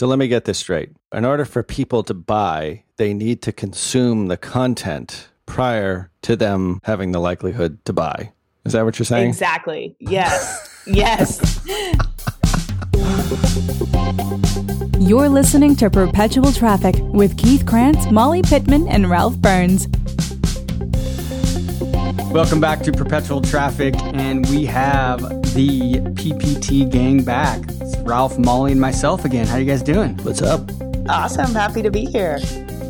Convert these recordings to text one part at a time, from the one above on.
So let me get this straight. In order for people to buy, they need to consume the content prior to them having the likelihood to buy. Is that what you're saying? Exactly. Yes. yes. You're listening to Perpetual Traffic with Keith Krance, Molly Pittman, and Ralph Burns. Welcome back to Perpetual Traffic, and we have the PPT gang back. It's Ralph, Molly, and myself again. How you guys doing? What's up? Awesome. Happy to be here.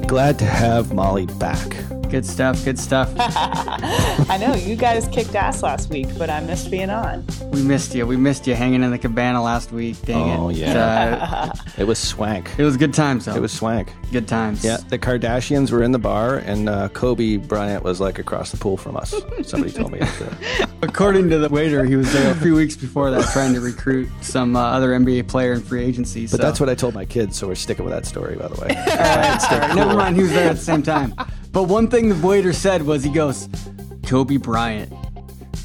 Glad to have Molly back. Good stuff. Good stuff. I know you guys kicked ass last week, but I missed being on. We missed you. We missed you hanging in the cabana last week. Dang Oh, it. Oh yeah. Uh, It was swank. it was good times, though. It was swank. Good times. Yeah, the Kardashians were in the bar, and uh, Kobe Bryant was like across the pool from us. Somebody told me. According to the waiter, he was there a few weeks before that trying to recruit some uh, other NBA player in free agency. But that's what I told my kids, so we're sticking with that story, by the way. All right, all right, never mind. He was there at the same time. But one thing the waiter said was, he goes, Kobe Bryant.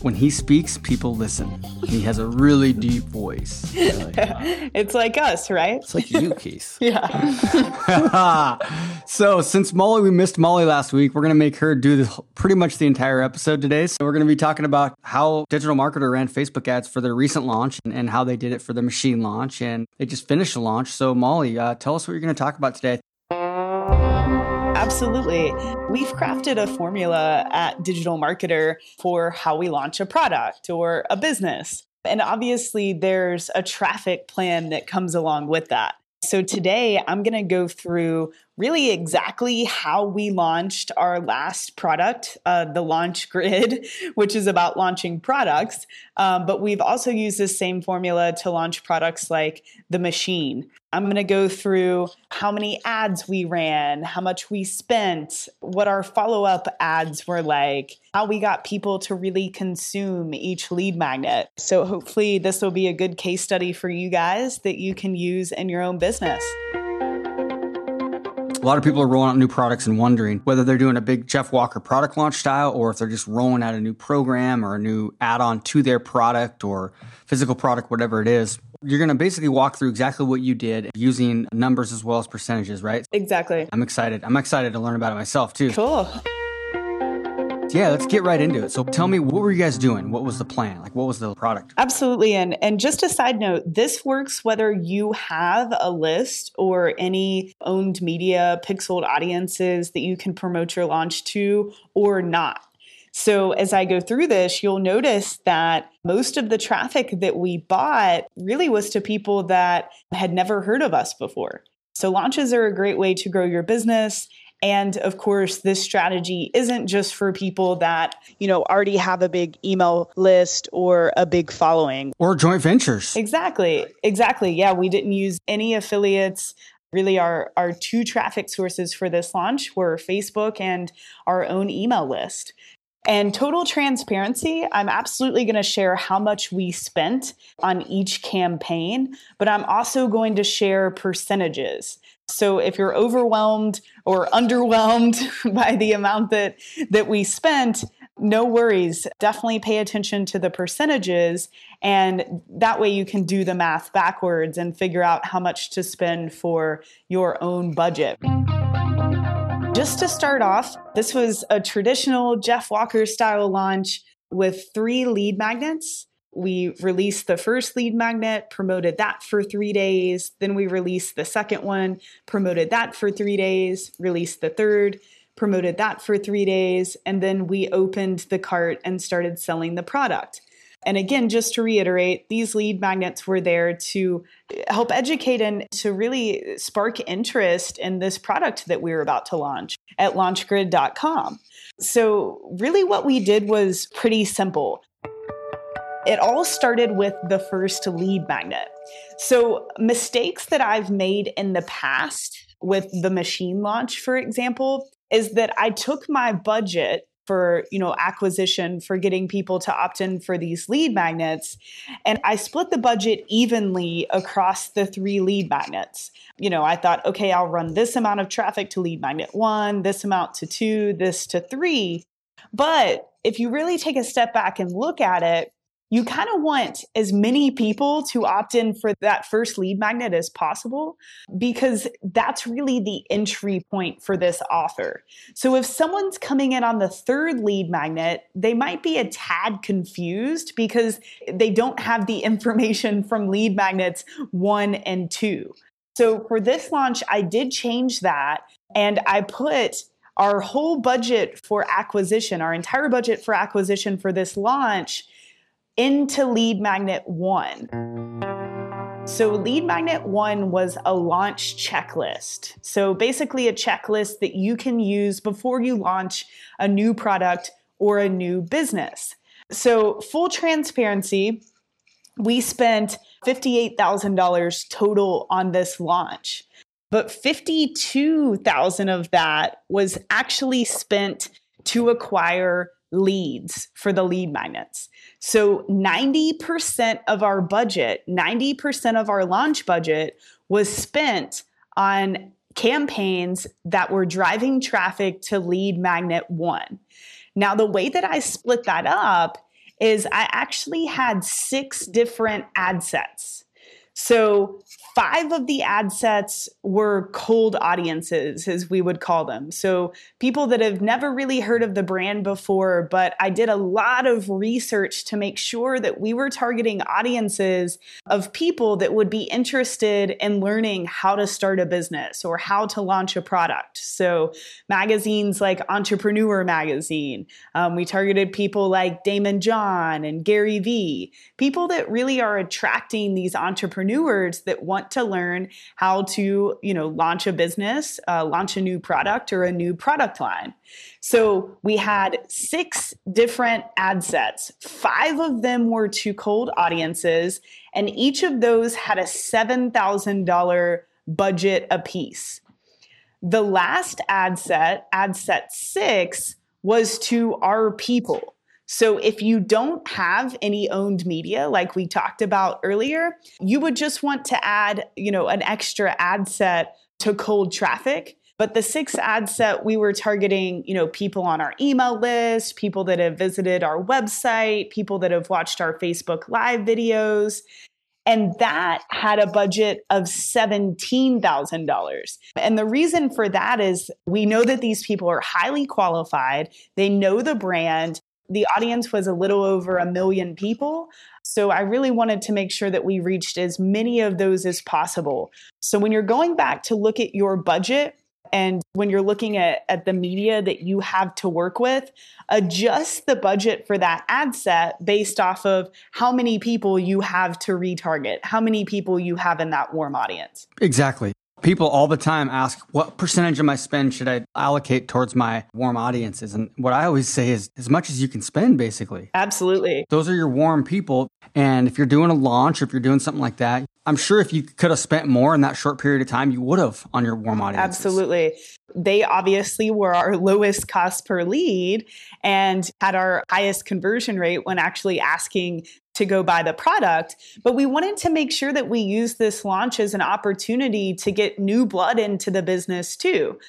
When he speaks, people listen. He has a really deep voice. It's like us, right? It's like you, Keith. Yeah. so since Molly, we missed Molly last week, we're gonna make her do this, pretty much the entire episode today. So we're gonna be talking about how Digital Marketer ran Facebook ads for their recent launch and, and how they did it for the machine launch, and they just finished the launch. So Molly, uh, tell us what you're gonna talk about today. Absolutely. We've crafted a formula at Digital Marketer for how we launch a product or a business. And obviously, there's a traffic plan that comes along with that. So, today I'm going to go through really exactly how we launched our last product, uh, the Launch Grid, which is about launching products. Um, but we've also used this same formula to launch products like the machine. I'm going to go through how many ads we ran, how much we spent, what our follow up ads were like, how we got people to really consume each lead magnet. So, hopefully, this will be a good case study for you guys that you can use in your own business. A lot of people are rolling out new products and wondering whether they're doing a big Jeff Walker product launch style or if they're just rolling out a new program or a new add on to their product or physical product, whatever it is. You're going to basically walk through exactly what you did using numbers as well as percentages, right? Exactly. I'm excited. I'm excited to learn about it myself too. Cool. Yeah, let's get right into it. So tell me, what were you guys doing? What was the plan? Like, what was the product? Absolutely. And and just a side note, this works whether you have a list or any owned media pixeled audiences that you can promote your launch to or not. So as I go through this, you'll notice that most of the traffic that we bought really was to people that had never heard of us before. So launches are a great way to grow your business and of course, this strategy isn't just for people that, you know, already have a big email list or a big following. Or joint ventures. Exactly. Exactly. Yeah, we didn't use any affiliates. Really, our, our two traffic sources for this launch were Facebook and our own email list. And total transparency, I'm absolutely going to share how much we spent on each campaign, but I'm also going to share percentages. So if you're overwhelmed or underwhelmed by the amount that that we spent, no worries. Definitely pay attention to the percentages and that way you can do the math backwards and figure out how much to spend for your own budget. Just to start off, this was a traditional Jeff Walker style launch with three lead magnets. We released the first lead magnet, promoted that for three days. Then we released the second one, promoted that for three days, released the third, promoted that for three days. And then we opened the cart and started selling the product. And again, just to reiterate, these lead magnets were there to help educate and to really spark interest in this product that we were about to launch at launchgrid.com. So, really, what we did was pretty simple. It all started with the first lead magnet. So, mistakes that I've made in the past with the machine launch, for example, is that I took my budget for you know acquisition for getting people to opt in for these lead magnets and i split the budget evenly across the three lead magnets you know i thought okay i'll run this amount of traffic to lead magnet 1 this amount to 2 this to 3 but if you really take a step back and look at it you kind of want as many people to opt in for that first lead magnet as possible because that's really the entry point for this offer. So if someone's coming in on the third lead magnet, they might be a tad confused because they don't have the information from lead magnets one and two. So for this launch, I did change that and I put our whole budget for acquisition, our entire budget for acquisition for this launch into Lead Magnet 1. So, Lead Magnet 1 was a launch checklist. So, basically, a checklist that you can use before you launch a new product or a new business. So, full transparency, we spent $58,000 total on this launch. But 52,000 of that was actually spent to acquire leads for the lead magnets. So 90% of our budget, 90% of our launch budget was spent on campaigns that were driving traffic to lead magnet one. Now, the way that I split that up is I actually had six different ad sets. So five of the ad sets were cold audiences, as we would call them. So, people that have never really heard of the brand before, but I did a lot of research to make sure that we were targeting audiences of people that would be interested in learning how to start a business or how to launch a product. So, magazines like Entrepreneur Magazine, um, we targeted people like Daymond John and Gary Vee, people that really are attracting these entrepreneurs that want want to learn how to, you know, launch a business, uh, launch a new product or a new product line. So we had six different ad sets. Five of them were to cold audiences, and each of those had a $7,000 budget apiece. The last ad set, ad set six, was to our people. So if you don't have any owned media like we talked about earlier, you would just want to add, you know, an extra ad set to cold traffic. But the six ad set, we were targeting, you know, people on our email list, people that have visited our website, people that have watched our Facebook live videos. And that had a budget of $17,000. And the reason for that is we know that these people are highly qualified. They know the brand the audience was a little over a million people. So I really wanted to make sure that we reached as many of those as possible. So when you're going back to look at your budget, and when you're looking at, at the media that you have to work with, adjust the budget for that ad set based off of how many people you have to retarget, how many people you have in that warm audience. Exactly. People all the time ask, what percentage of my spend should I allocate towards my warm audiences? And what I always say is as much as you can spend, basically. Absolutely. Those are your warm people. And if you're doing a launch or if you're doing something like that, I'm sure if you could have spent more in that short period of time, you would have on your warm audience. Absolutely. They obviously were our lowest cost per lead and had our highest conversion rate when actually asking to go buy the product. But we wanted to make sure that we use this launch as an opportunity to get new blood into the business too.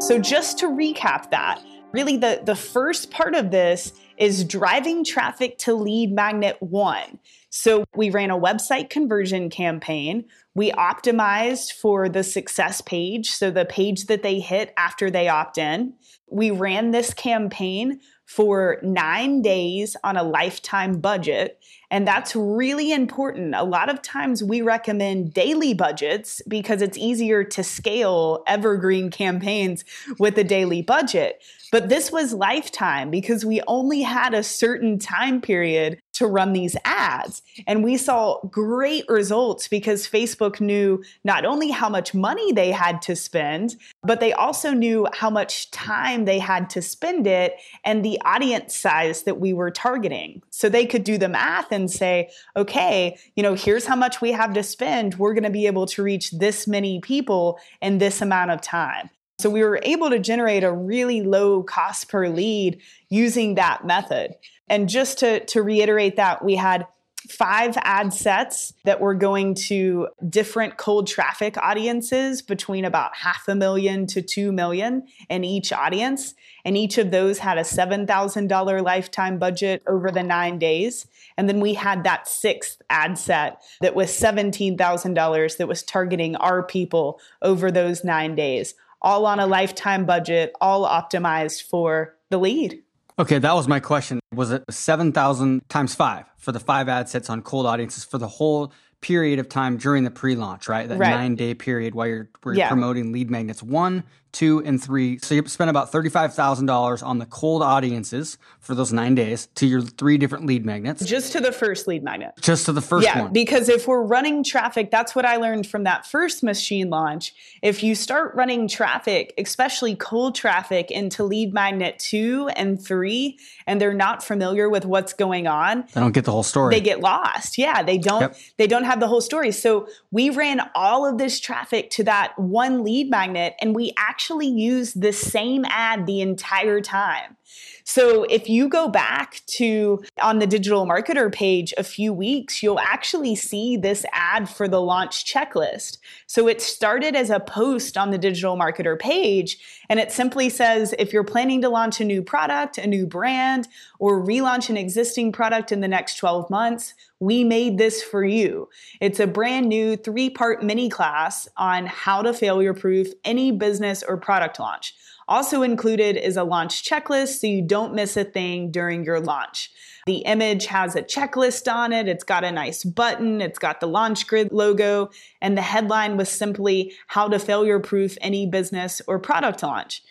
So, just to recap that, really the, the first part of this is driving traffic to lead magnet one. So, we ran a website conversion campaign. We optimized for the success page, so the page that they hit after they opt in. We ran this campaign for nine days on a lifetime budget. And that's really important. A lot of times we recommend daily budgets because it's easier to scale evergreen campaigns with a daily budget. But this was lifetime because we only had a certain time period to run these ads. And we saw great results because Facebook knew not only how much money they had to spend, but they also knew how much time they had to spend it and the audience size that we were targeting. So they could do the math and say, okay, you know, here's how much we have to spend. We're going to be able to reach this many people in this amount of time. So we were able to generate a really low cost per lead using that method. And just to, to reiterate that, we had five ad sets that were going to different cold traffic audiences between about half a million to two million in each audience. And each of those had a $7,000 lifetime budget over the nine days. And then we had that sixth ad set that was $17,000 that was targeting our people over those nine days, all on a lifetime budget, all optimized for the lead. Okay, that was my question. Was it 7,000 times five for the five ad sets on cold audiences for the whole period of time during the pre-launch, right? That Right. nine day period while you're, where you're Yeah. promoting lead magnets one, two, and three. So you spent about thirty-five thousand dollars on the cold audiences for those nine days to your three different lead magnets, Just to the first lead magnet. just to the first yeah, one. because if we're running traffic, that's what I learned from that first machine launch. If you start running traffic, especially cold traffic, into lead magnet two and three, and they're not familiar with what's going on, they don't get the whole story. they get lost. Yeah, they don't Yep. they don't have the whole story. So we ran all of this traffic to that one lead magnet and we actually used the same ad the entire time. So if you go back to on the digital marketer page a few weeks, you'll actually see this ad for the launch checklist. So it started as a post on the digital marketer page and it simply says if you're planning to launch a new product, a new brand, or relaunch an existing product in the next 12 months, we made this for you. It's a brand new three part mini class on how to failure proof any business or product launch. Also included is a launch checklist so you don't miss a thing during your launch. The image has a checklist on it. It's got a nice button. It's got the launch grid logo. And the headline was simply how to failure proof any business or product launch.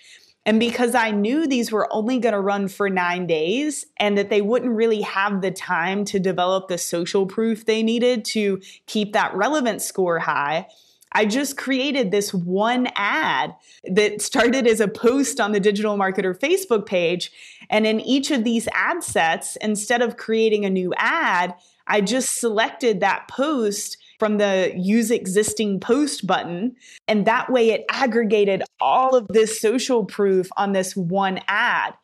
And because I knew these were only going to run for nine days and that they wouldn't really have the time to develop the social proof they needed to keep that relevance score high, I just created this one ad that started as a post on the Digital Marketer Facebook page. And in each of these ad sets, instead of creating a new ad, I just selected that post from the use existing post button. And that way it aggregated all of this social proof on this one ad.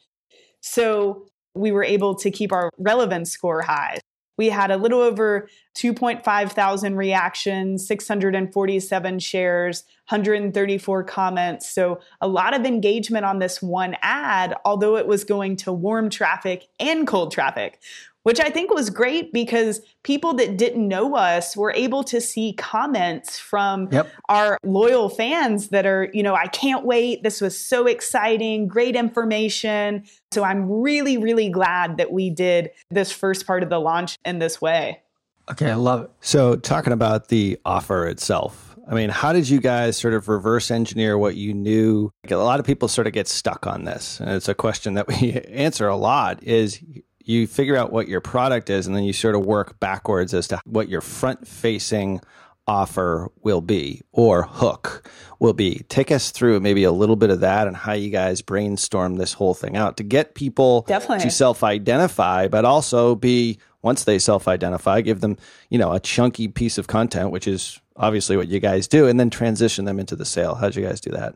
So we were able to keep our relevance score high. We had a little over 2.5 thousand reactions, 647 shares, 134 comments. So a lot of engagement on this one ad, although it was going to warm traffic and cold traffic, which I think was great because people that didn't know us were able to see comments from Yep. our loyal fans that are, you know, I can't wait. This was so exciting, great information. So I'm really, really glad that we did this first part of the launch in this way. okay, I love it. So, talking about the offer itself, I mean, how did you guys sort of reverse engineer what you knew? Like, a lot of people sort of get stuck on this, and it's a question that we answer a lot. Is you figure out what your product is, and then you sort of work backwards as to what your front-facing offer will be or hook will be. Take us through maybe a little bit of that and how you guys brainstorm this whole thing out to get people Definitely. to self-identify, but also be once they self-identify, give them you know a chunky piece of content, which is obviously what you guys do, and then transition them into the sale. How'd you guys do that?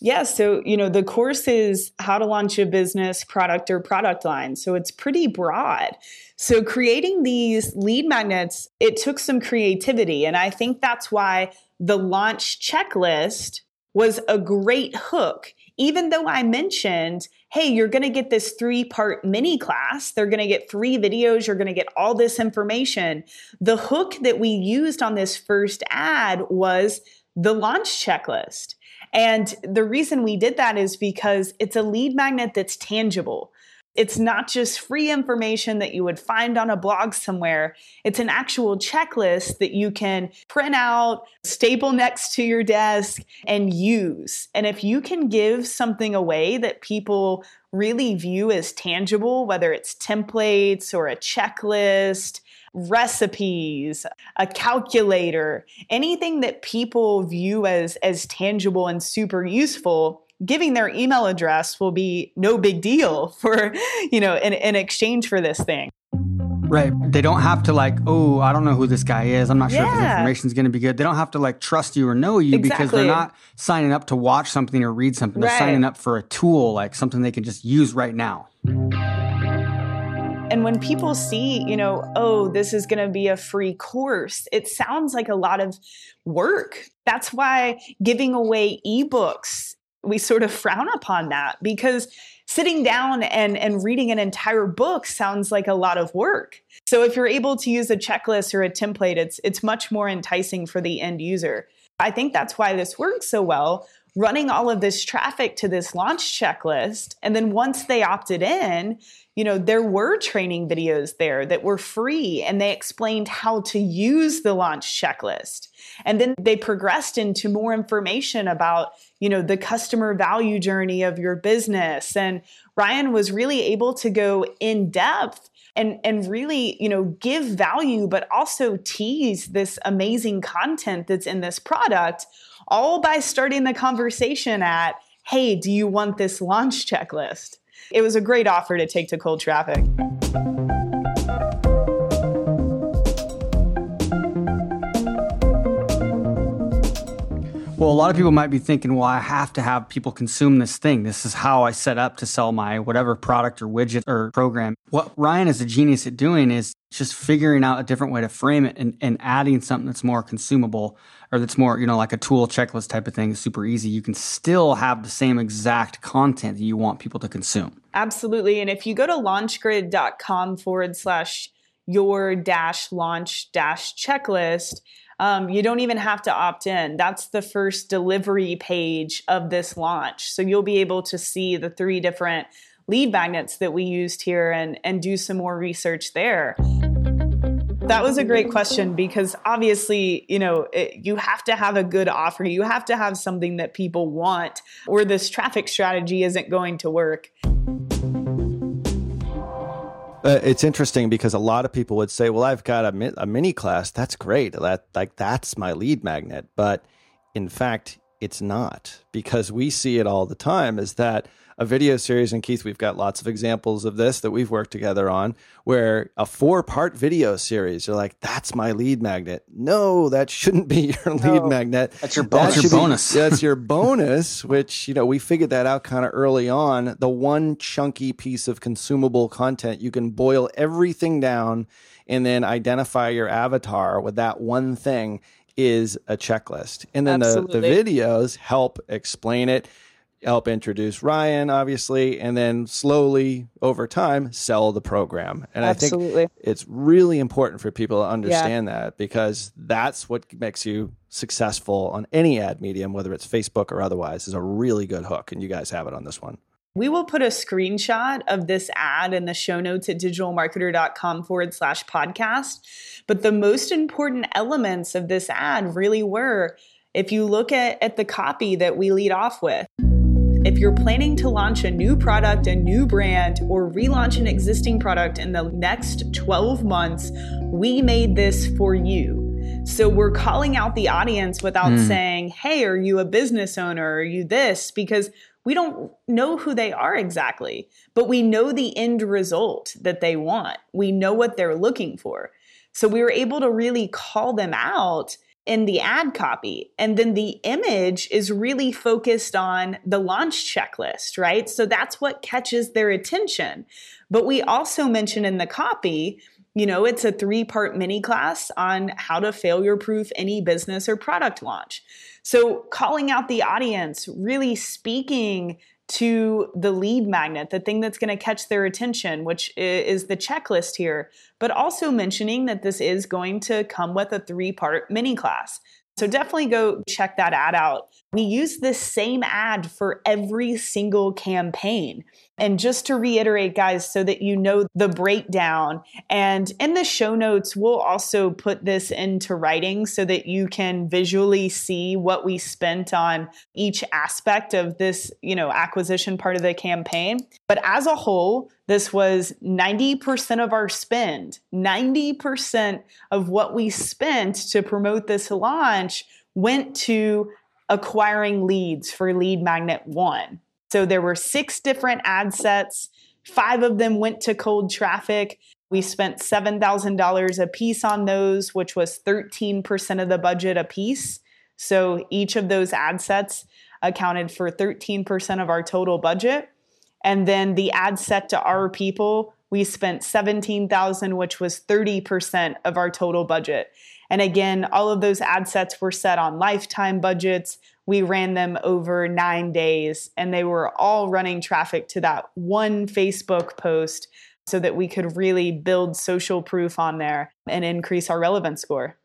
Yeah, so you know, the course is how to launch a business product or product line. So it's pretty broad. So creating these lead magnets, it took some creativity and I think that's why the launch checklist was a great hook. Even though I mentioned, hey, you're going to get this three-part mini class, they're going to get three videos, you're going to get all this information. The hook that we used on this first ad was the launch checklist. And the reason we did that is because it's a lead magnet that's tangible. It's not just free information that you would find on a blog somewhere. It's an actual checklist that you can print out, staple next to your desk, and use. And if you can give something away that people really view as tangible, whether it's templates or a checklist, recipes, a calculator, anything that people view as as tangible and super useful, giving their email address will be no big deal for, you know, in, in exchange for this thing. Right. They don't have to like, oh, I don't know who this guy is. I'm not sure if his information is going to be good. They don't have to like trust you or know you because they're not signing up to watch something or read something. They're Right. signing up for a tool, like something they can just use right now. And when people see, you know, oh, this is going to be a free course, it sounds like a lot of work. That's why giving away ebooks, we sort of frown upon that because sitting down and, and reading an entire book sounds like a lot of work. So if you're able to use a checklist or a template, it's it's much more enticing for the end user. I think that's why this works so well. Running all of this traffic to this launch checklist. And then once they opted in, you know, there were training videos there that were free and they explained how to use the launch checklist. And then they progressed into more information about, you know, the customer value journey of your business. And Ryan was really able to go in depth and and really you know give value but also tease this amazing content that's in this product all by starting the conversation at hey do you want this launch checklist it was a great offer to take to cold traffic Well, a lot of people might be thinking, well, I have to have people consume this thing. This is how I set up to sell my whatever product or widget or program. What Ryan is a genius at doing is just figuring out a different way to frame it and, and adding something that's more consumable or that's more, you know, like a tool checklist type of thing. Super easy. You can still have the same exact content that you want people to consume. Absolutely. And if you go to launchgrid.com forward slash your dash launch dash checklist, um, you don't even have to opt in. That's the first delivery page of this launch. So you'll be able to see the three different lead magnets that we used here and, and do some more research there. That was a great question because obviously, you know, it, you have to have a good offer. You have to have something that people want, or this traffic strategy isn't going to work. Uh, it's interesting because a lot of people would say, "Well, I've got a, mi- a mini class. That's great. That like that's my lead magnet." But in fact, it's not because we see it all the time. Is that a video series, and Keith, we've got lots of examples of this that we've worked together on, where a four part video series, you're like, that's my lead magnet. No, that shouldn't be your lead magnet. That's your, that that's your bonus. Be, that's your bonus, which, you know, we figured that out kind of early on. The one chunky piece of consumable content, you can boil everything down and then identify your avatar with that one thing is a checklist. And then the, the videos help explain it help introduce Ryan, obviously, and then slowly over time sell the program. And Absolutely. I think it's really important for people to understand yeah. that because that's what makes you successful on any ad medium, whether it's Facebook or otherwise, is a really good hook. And you guys have it on this one. We will put a screenshot of this ad in the show notes at digitalmarketer.com forward slash podcast. But the most important elements of this ad really were if you look at, at the copy that we lead off with. You're planning to launch a new product, a new brand, or relaunch an existing product in the next 12 months, we made this for you. So we're calling out the audience without mm. saying, hey, are you a business owner? Are you this? Because we don't know who they are exactly, but we know the end result that they want. We know what they're looking for. So we were able to really call them out in the ad copy. And then the image is really focused on the launch checklist, right? So that's what catches their attention. But we also mention in the copy, you know, it's a three part mini class on how to failure proof any business or product launch. So calling out the audience, really speaking to the lead magnet, the thing that's going to catch their attention, which is the checklist here, but also mentioning that this is going to come with a three part mini class. So definitely go check that ad out. We use this same ad for every single campaign. And just to reiterate, guys, so that you know the breakdown, and in the show notes, we'll also put this into writing so that you can visually see what we spent on each aspect of this, you know, acquisition part of the campaign. But as a whole, this was 90% of our spend. 90% of what we spent to promote this launch went to acquiring leads for lead magnet one. So there were six different ad sets. Five of them went to cold traffic. We spent $7,000 a piece on those, which was 13% of the budget a piece. So each of those ad sets accounted for 13% of our total budget. And then the ad set to our people we spent 17,000 which was 30% of our total budget. And again, all of those ad sets were set on lifetime budgets. We ran them over 9 days and they were all running traffic to that one Facebook post so that we could really build social proof on there and increase our relevance score.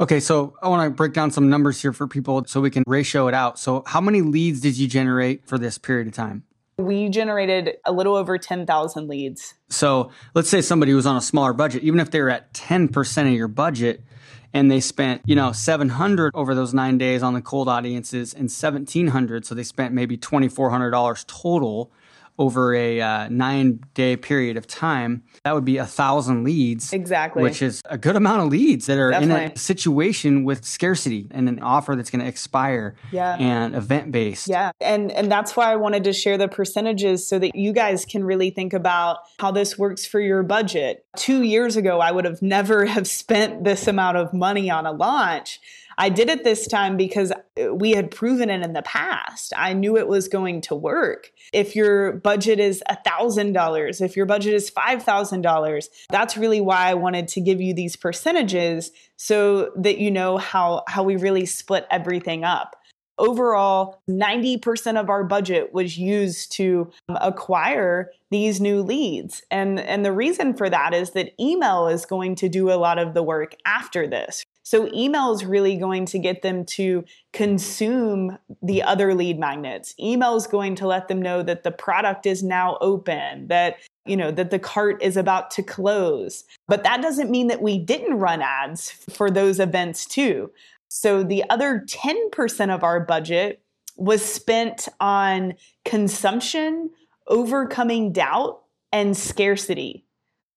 Okay, so I want to break down some numbers here for people so we can ratio it out. So, how many leads did you generate for this period of time? We generated a little over 10,000 leads. So, let's say somebody was on a smaller budget, even if they were at 10% of your budget and they spent, you know, 700 over those 9 days on the cold audiences and 1700, so they spent maybe $2400 total over a uh, nine day period of time, that would be a thousand leads. Exactly. Which is a good amount of leads that are Definitely. in a situation with scarcity and an offer that's going to expire Yeah. and event based. Yeah. And and that's why I wanted to share the percentages so that you guys can really think about how this works for your budget. 2 years ago I would have never have spent this amount of money on a launch. I did it this time because we had proven it in the past. I knew it was going to work. If your budget is $1,000, if your budget is $5,000, that's really why I wanted to give you these percentages so that you know how how we really split everything up overall 90% of our budget was used to um, acquire these new leads and and the reason for that is that email is going to do a lot of the work after this so email is really going to get them to consume the other lead magnets. Email is going to let them know that the product is now open that you know that the cart is about to close. But that doesn't mean that we didn't run ads for those events too. So the other 10% of our budget was spent on consumption, overcoming doubt, and scarcity.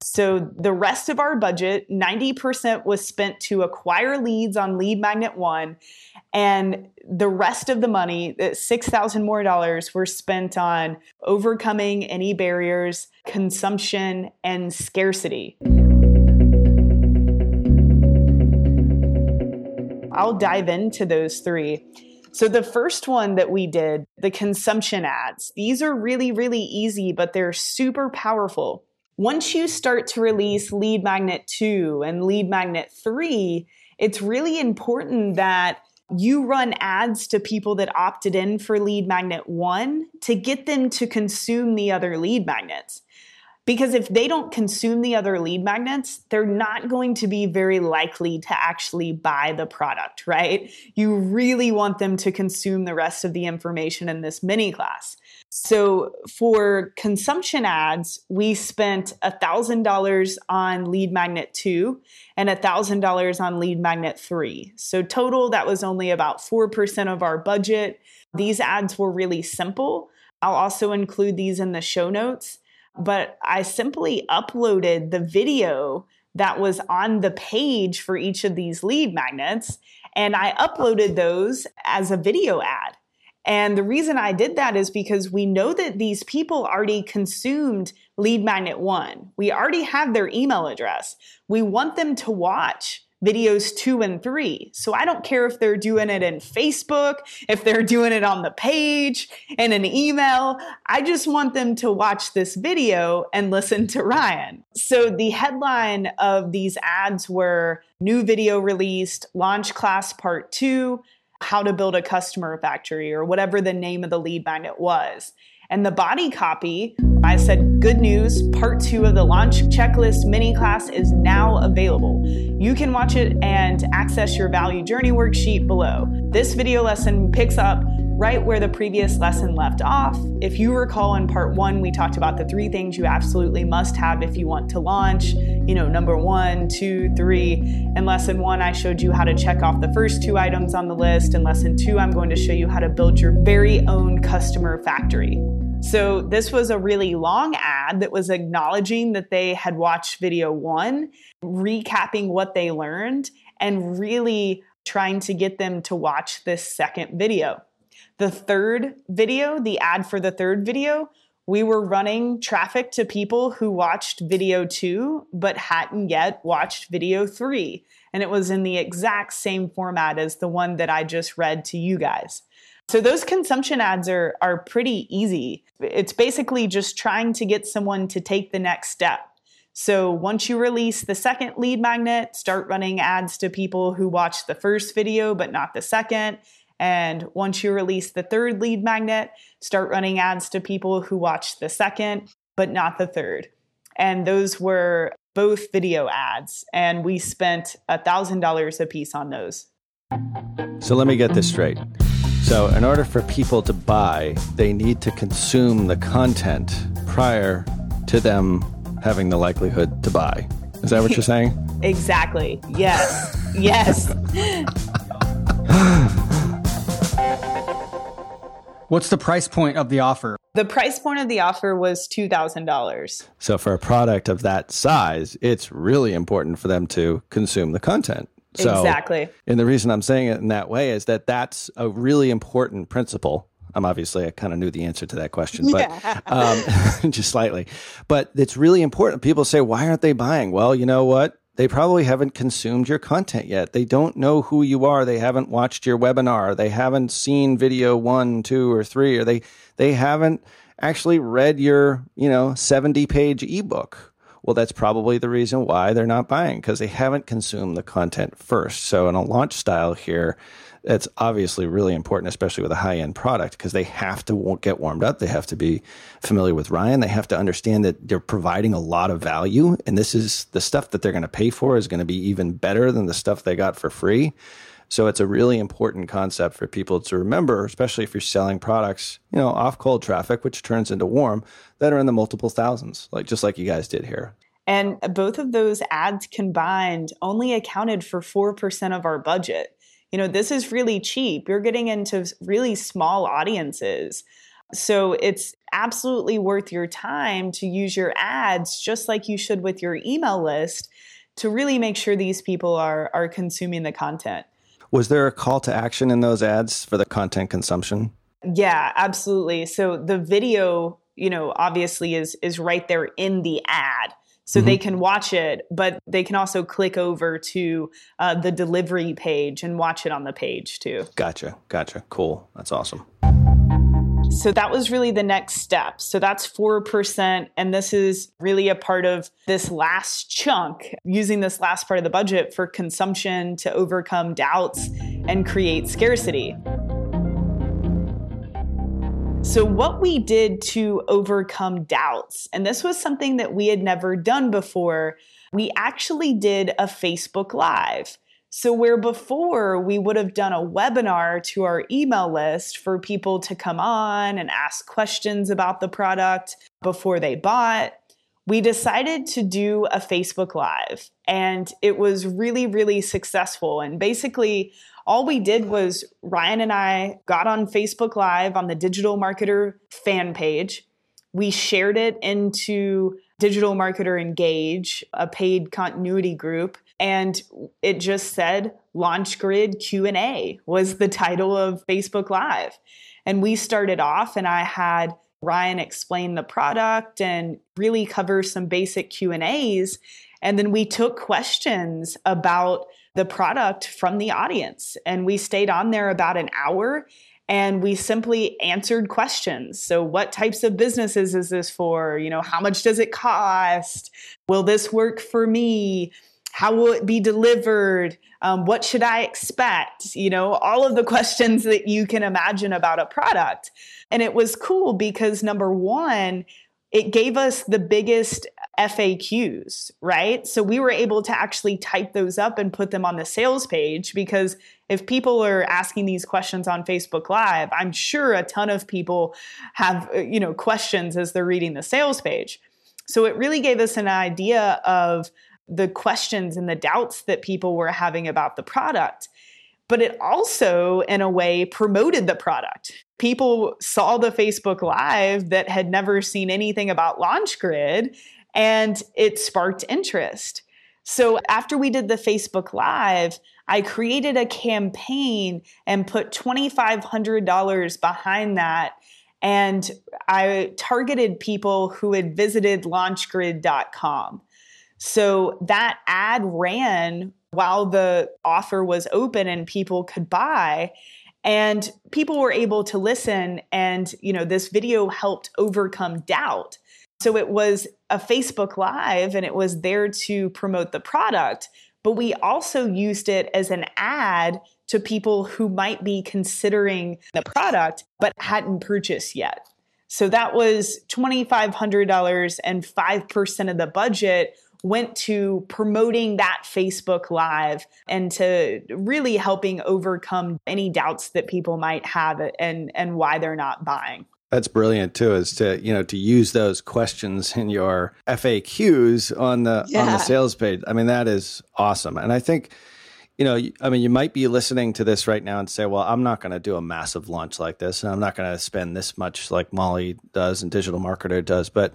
So the rest of our budget, 90% was spent to acquire leads on Lead Magnet 1 and the rest of the money, 6,000 more dollars were spent on overcoming any barriers, consumption and scarcity. I'll dive into those three. So, the first one that we did, the consumption ads, these are really, really easy, but they're super powerful. Once you start to release Lead Magnet 2 and Lead Magnet 3, it's really important that you run ads to people that opted in for Lead Magnet 1 to get them to consume the other lead magnets. Because if they don't consume the other lead magnets, they're not going to be very likely to actually buy the product, right? You really want them to consume the rest of the information in this mini class. So for consumption ads, we spent $1,000 on lead magnet 2 and $1,000 on lead magnet 3. So total, that was only about 4% of our budget. These ads were really simple. I'll also include these in the show notes but I simply uploaded the video that was on the page for each of these lead magnets and I uploaded those as a video ad. And the reason I did that is because we know that these people already consumed lead magnet one. We already have their email address. We want them to watch videos two and three. So I don't care if they're doing it in Facebook, if they're doing it on the page, in an email. I just want them to watch this video and listen to Ryan. So the headline of these ads were new video released, launch class part two, how to build a customer factory, or whatever the name of the lead magnet was. And the body copy, I said, good news, part two of the launch checklist mini class is now available. You can watch it and access your value journey worksheet below. This video lesson picks up right where the previous lesson left off. If you recall in part one, we talked about the three things you absolutely must have if you want to launch. You know, number one, two, three. In lesson one, I showed you how to check off the first two items on the list. In lesson two, I'm going to show you how to build your very own customer factory. So, this was a really long ad that was acknowledging that they had watched video one, recapping what they learned, and really trying to get them to watch this second video. The third video, the ad for the third video, we were running traffic to people who watched video two but hadn't yet watched video three. and it was in the exact same format as the one that I just read to you guys. So those consumption ads are are pretty easy. It's basically just trying to get someone to take the next step. So once you release the second lead magnet, start running ads to people who watched the first video but not the second. And once you release the third lead magnet, start running ads to people who watched the second but not the third. And those were both video ads. And we spent $1,000 a piece on those. So let me get this straight. So, in order for people to buy, they need to consume the content prior to them having the likelihood to buy. Is that what you're saying? exactly. Yes. yes. What's the price point of the offer? The price point of the offer was $2,000. So, for a product of that size, it's really important for them to consume the content. So, exactly. And the reason I'm saying it in that way is that that's a really important principle. I'm obviously, I kind of knew the answer to that question, but Yeah. um, just slightly. But it's really important. People say, why aren't they buying? Well, you know what? They probably haven't consumed your content yet. They don't know who you are. They haven't watched your webinar. They haven't seen video one, two, or three, or they they haven't actually read your, you know, 70 page ebook. Well, that's probably the reason why they're not buying because they haven't consumed the content first. So, in a launch style here, it's obviously really important, especially with a high end product, because they have to get warmed up. They have to be familiar with Ryan. They have to understand that they're providing a lot of value. And this is the stuff that they're going to pay for is going to be even better than the stuff they got for free. So it's a really important concept for people to remember, especially if you're selling products, you know, off cold traffic, which turns into warm, that are in the multiple thousands, like just like you guys did here. And both of those ads combined only accounted for 4% of our budget. You know, this is really cheap. You're getting into really small audiences. So it's absolutely worth your time to use your ads just like you should with your email list to really make sure these people are are consuming the content. Was there a call to action in those ads for the content consumption? Yeah, absolutely. So the video, you know, obviously is is right there in the ad. So they can watch it, but they can also click over to uh, the delivery page and watch it on the page too. Gotcha. Gotcha. Cool. That's awesome. So that was really the next step. So that's 4%. And this is really a part of this last chunk, using this last part of the budget for consumption to overcome doubts and create scarcity. So, what we did to overcome doubts, and this was something that we had never done before, we actually did a Facebook Live. So, where before we would have done a webinar to our email list for people to come on and ask questions about the product before they bought, we decided to do a Facebook Live. And it was really, really successful. And basically, all we did was Ryan and I got on Facebook Live on the Digital Marketer fan page. We shared it into Digital Marketer Engage, a paid continuity group, and it just said Launch Grid Q&A was the title of Facebook Live. And we started off and I had Ryan explain the product and really cover some basic Q&As and then we took questions about the product from the audience and we stayed on there about an hour and we simply answered questions. So what types of businesses is this for? You know, how much does it cost? Will this work for me? How will it be delivered? Um, what should I expect? You know, all of the questions that you can imagine about a product. And it was cool because number one, it gave us the biggest FAQs, right? So we were able to actually type those up and put them on the sales page because if people are asking these questions on Facebook Live, I'm sure a ton of people have, uh, you know, questions as they're reading the sales page. So it really gave us an idea of the questions and the doubts that people were having about the product. But it also, in a way, promoted the product. People saw the Facebook Live that had never seen anything about LaunchGrid and it sparked interest. So after we did the Facebook Live, I created a campaign and put $2,500 behind that. And I targeted people who had visited launchgrid.com. So that ad ran while the offer was open and people could buy. And people were able to listen and you know this video helped overcome doubt. So it was a facebook live and it was there to promote the product but we also used it as an ad to people who might be considering the product but hadn't purchased yet. So that was $2500 and 5% of the budget went to promoting that Facebook Live and to really helping overcome any doubts that people might have and, and why they're not buying. That's brilliant too, is to you know to use those questions in your FAQs on the yeah. on the sales page. I mean, that is awesome, and I think you know, I mean, you might be listening to this right now and say, well, I'm not going to do a massive launch like this, and I'm not going to spend this much like Molly does and Digital Marketer does, but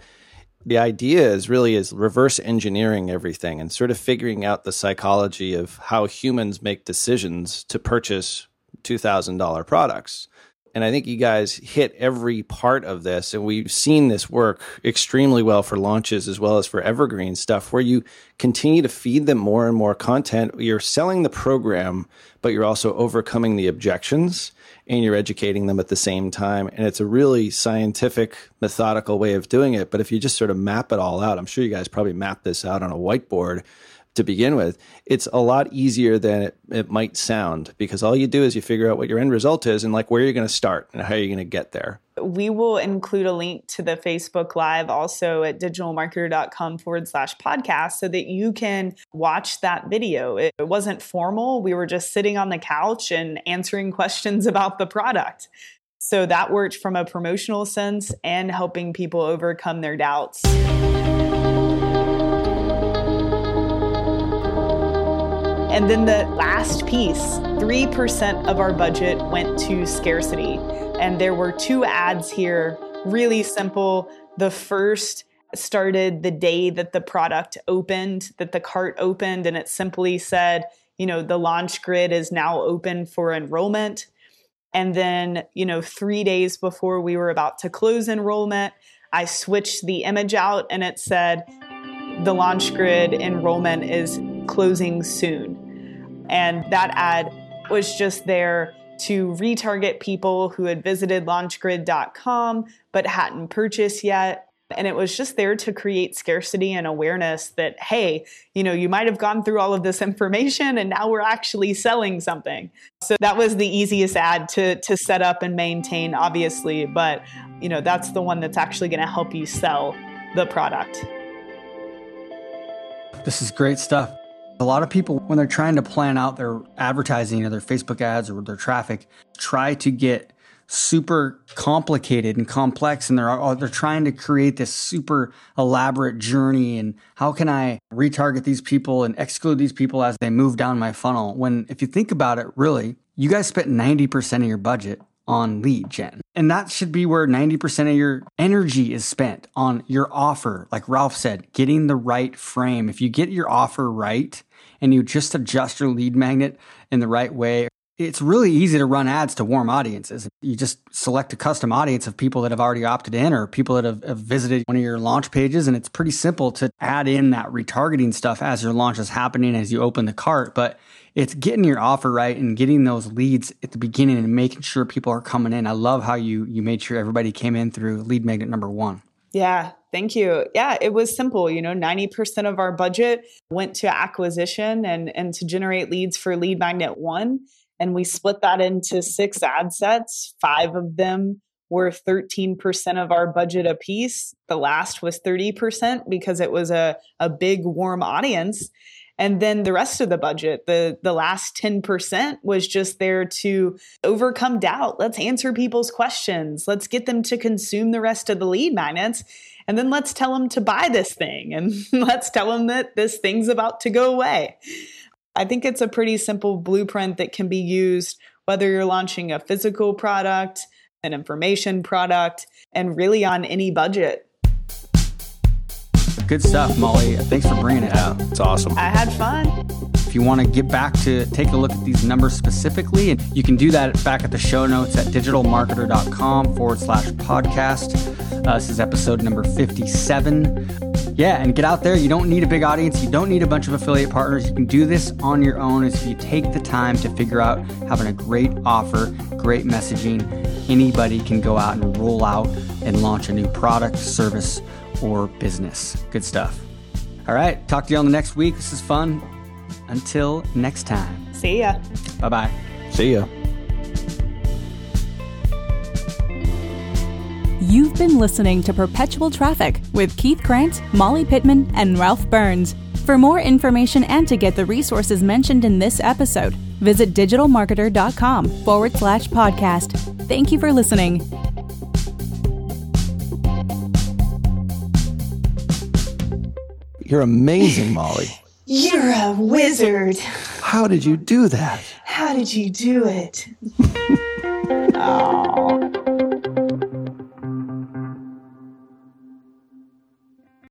the idea is really is reverse engineering everything and sort of figuring out the psychology of how humans make decisions to purchase $2000 products and I think you guys hit every part of this. And we've seen this work extremely well for launches as well as for evergreen stuff, where you continue to feed them more and more content. You're selling the program, but you're also overcoming the objections and you're educating them at the same time. And it's a really scientific, methodical way of doing it. But if you just sort of map it all out, I'm sure you guys probably map this out on a whiteboard to begin with, it's a lot easier than it, it might sound because all you do is you figure out what your end result is and like where you're going to start and how you're going to get there. We will include a link to the Facebook Live also at digitalmarketer.com forward slash podcast so that you can watch that video. It, it wasn't formal. We were just sitting on the couch and answering questions about the product. So that worked from a promotional sense and helping people overcome their doubts. And then the last piece 3% of our budget went to scarcity. And there were two ads here, really simple. The first started the day that the product opened, that the cart opened, and it simply said, you know, the launch grid is now open for enrollment. And then, you know, three days before we were about to close enrollment, I switched the image out and it said, the launch grid enrollment is closing soon. And that ad was just there to retarget people who had visited launchgrid.com but hadn't purchased yet. And it was just there to create scarcity and awareness that, hey, you know, you might have gone through all of this information and now we're actually selling something. So that was the easiest ad to, to set up and maintain, obviously. But, you know, that's the one that's actually going to help you sell the product. This is great stuff. A lot of people, when they're trying to plan out their advertising or their Facebook ads or their traffic, try to get super complicated and complex and they're oh, they're trying to create this super elaborate journey and how can I retarget these people and exclude these people as they move down my funnel when if you think about it really you guys spent 90% of your budget on lead gen. And that should be where 90% of your energy is spent on your offer. Like Ralph said, getting the right frame. If you get your offer right and you just adjust your lead magnet in the right way, it's really easy to run ads to warm audiences. You just select a custom audience of people that have already opted in or people that have, have, visited one of your launch pages. And it's pretty simple to add in that retargeting stuff as your launch is happening as you open the cart. But it's getting your offer right and getting those leads at the beginning and making sure people are coming in. I love how you you made sure everybody came in through lead magnet number one. Yeah, thank you. Yeah, it was simple. You know, 90% of our budget went to acquisition and, and to generate leads for lead magnet one. And we split that into six ad sets. Five of them were 13% of our budget apiece. The last was 30% because it was a, a big warm audience and then the rest of the budget the the last 10% was just there to overcome doubt. Let's answer people's questions. Let's get them to consume the rest of the lead magnets and then let's tell them to buy this thing and let's tell them that this thing's about to go away. I think it's a pretty simple blueprint that can be used whether you're launching a physical product an information product and really on any budget Good stuff, Molly. Thanks for bringing it out. It's awesome. I had fun. If you want to get back to take a look at these numbers specifically, and you can do that back at the show notes at digitalmarketer.com forward slash podcast. Uh, this is episode number 57. Yeah, and get out there. You don't need a big audience. You don't need a bunch of affiliate partners. You can do this on your own if you take the time to figure out having a great offer, great messaging. Anybody can go out and roll out and launch a new product, service, or business. Good stuff. All right, talk to you on the next week. This is fun. Until next time. See ya. Bye bye. See ya. You've been listening to Perpetual Traffic with Keith Krance, Molly Pittman, and Ralph Burns. For more information and to get the resources mentioned in this episode, visit digitalmarketer.com forward slash podcast. Thank you for listening. You're amazing, Molly. You're a wizard. How did you do that? How did you do it? oh.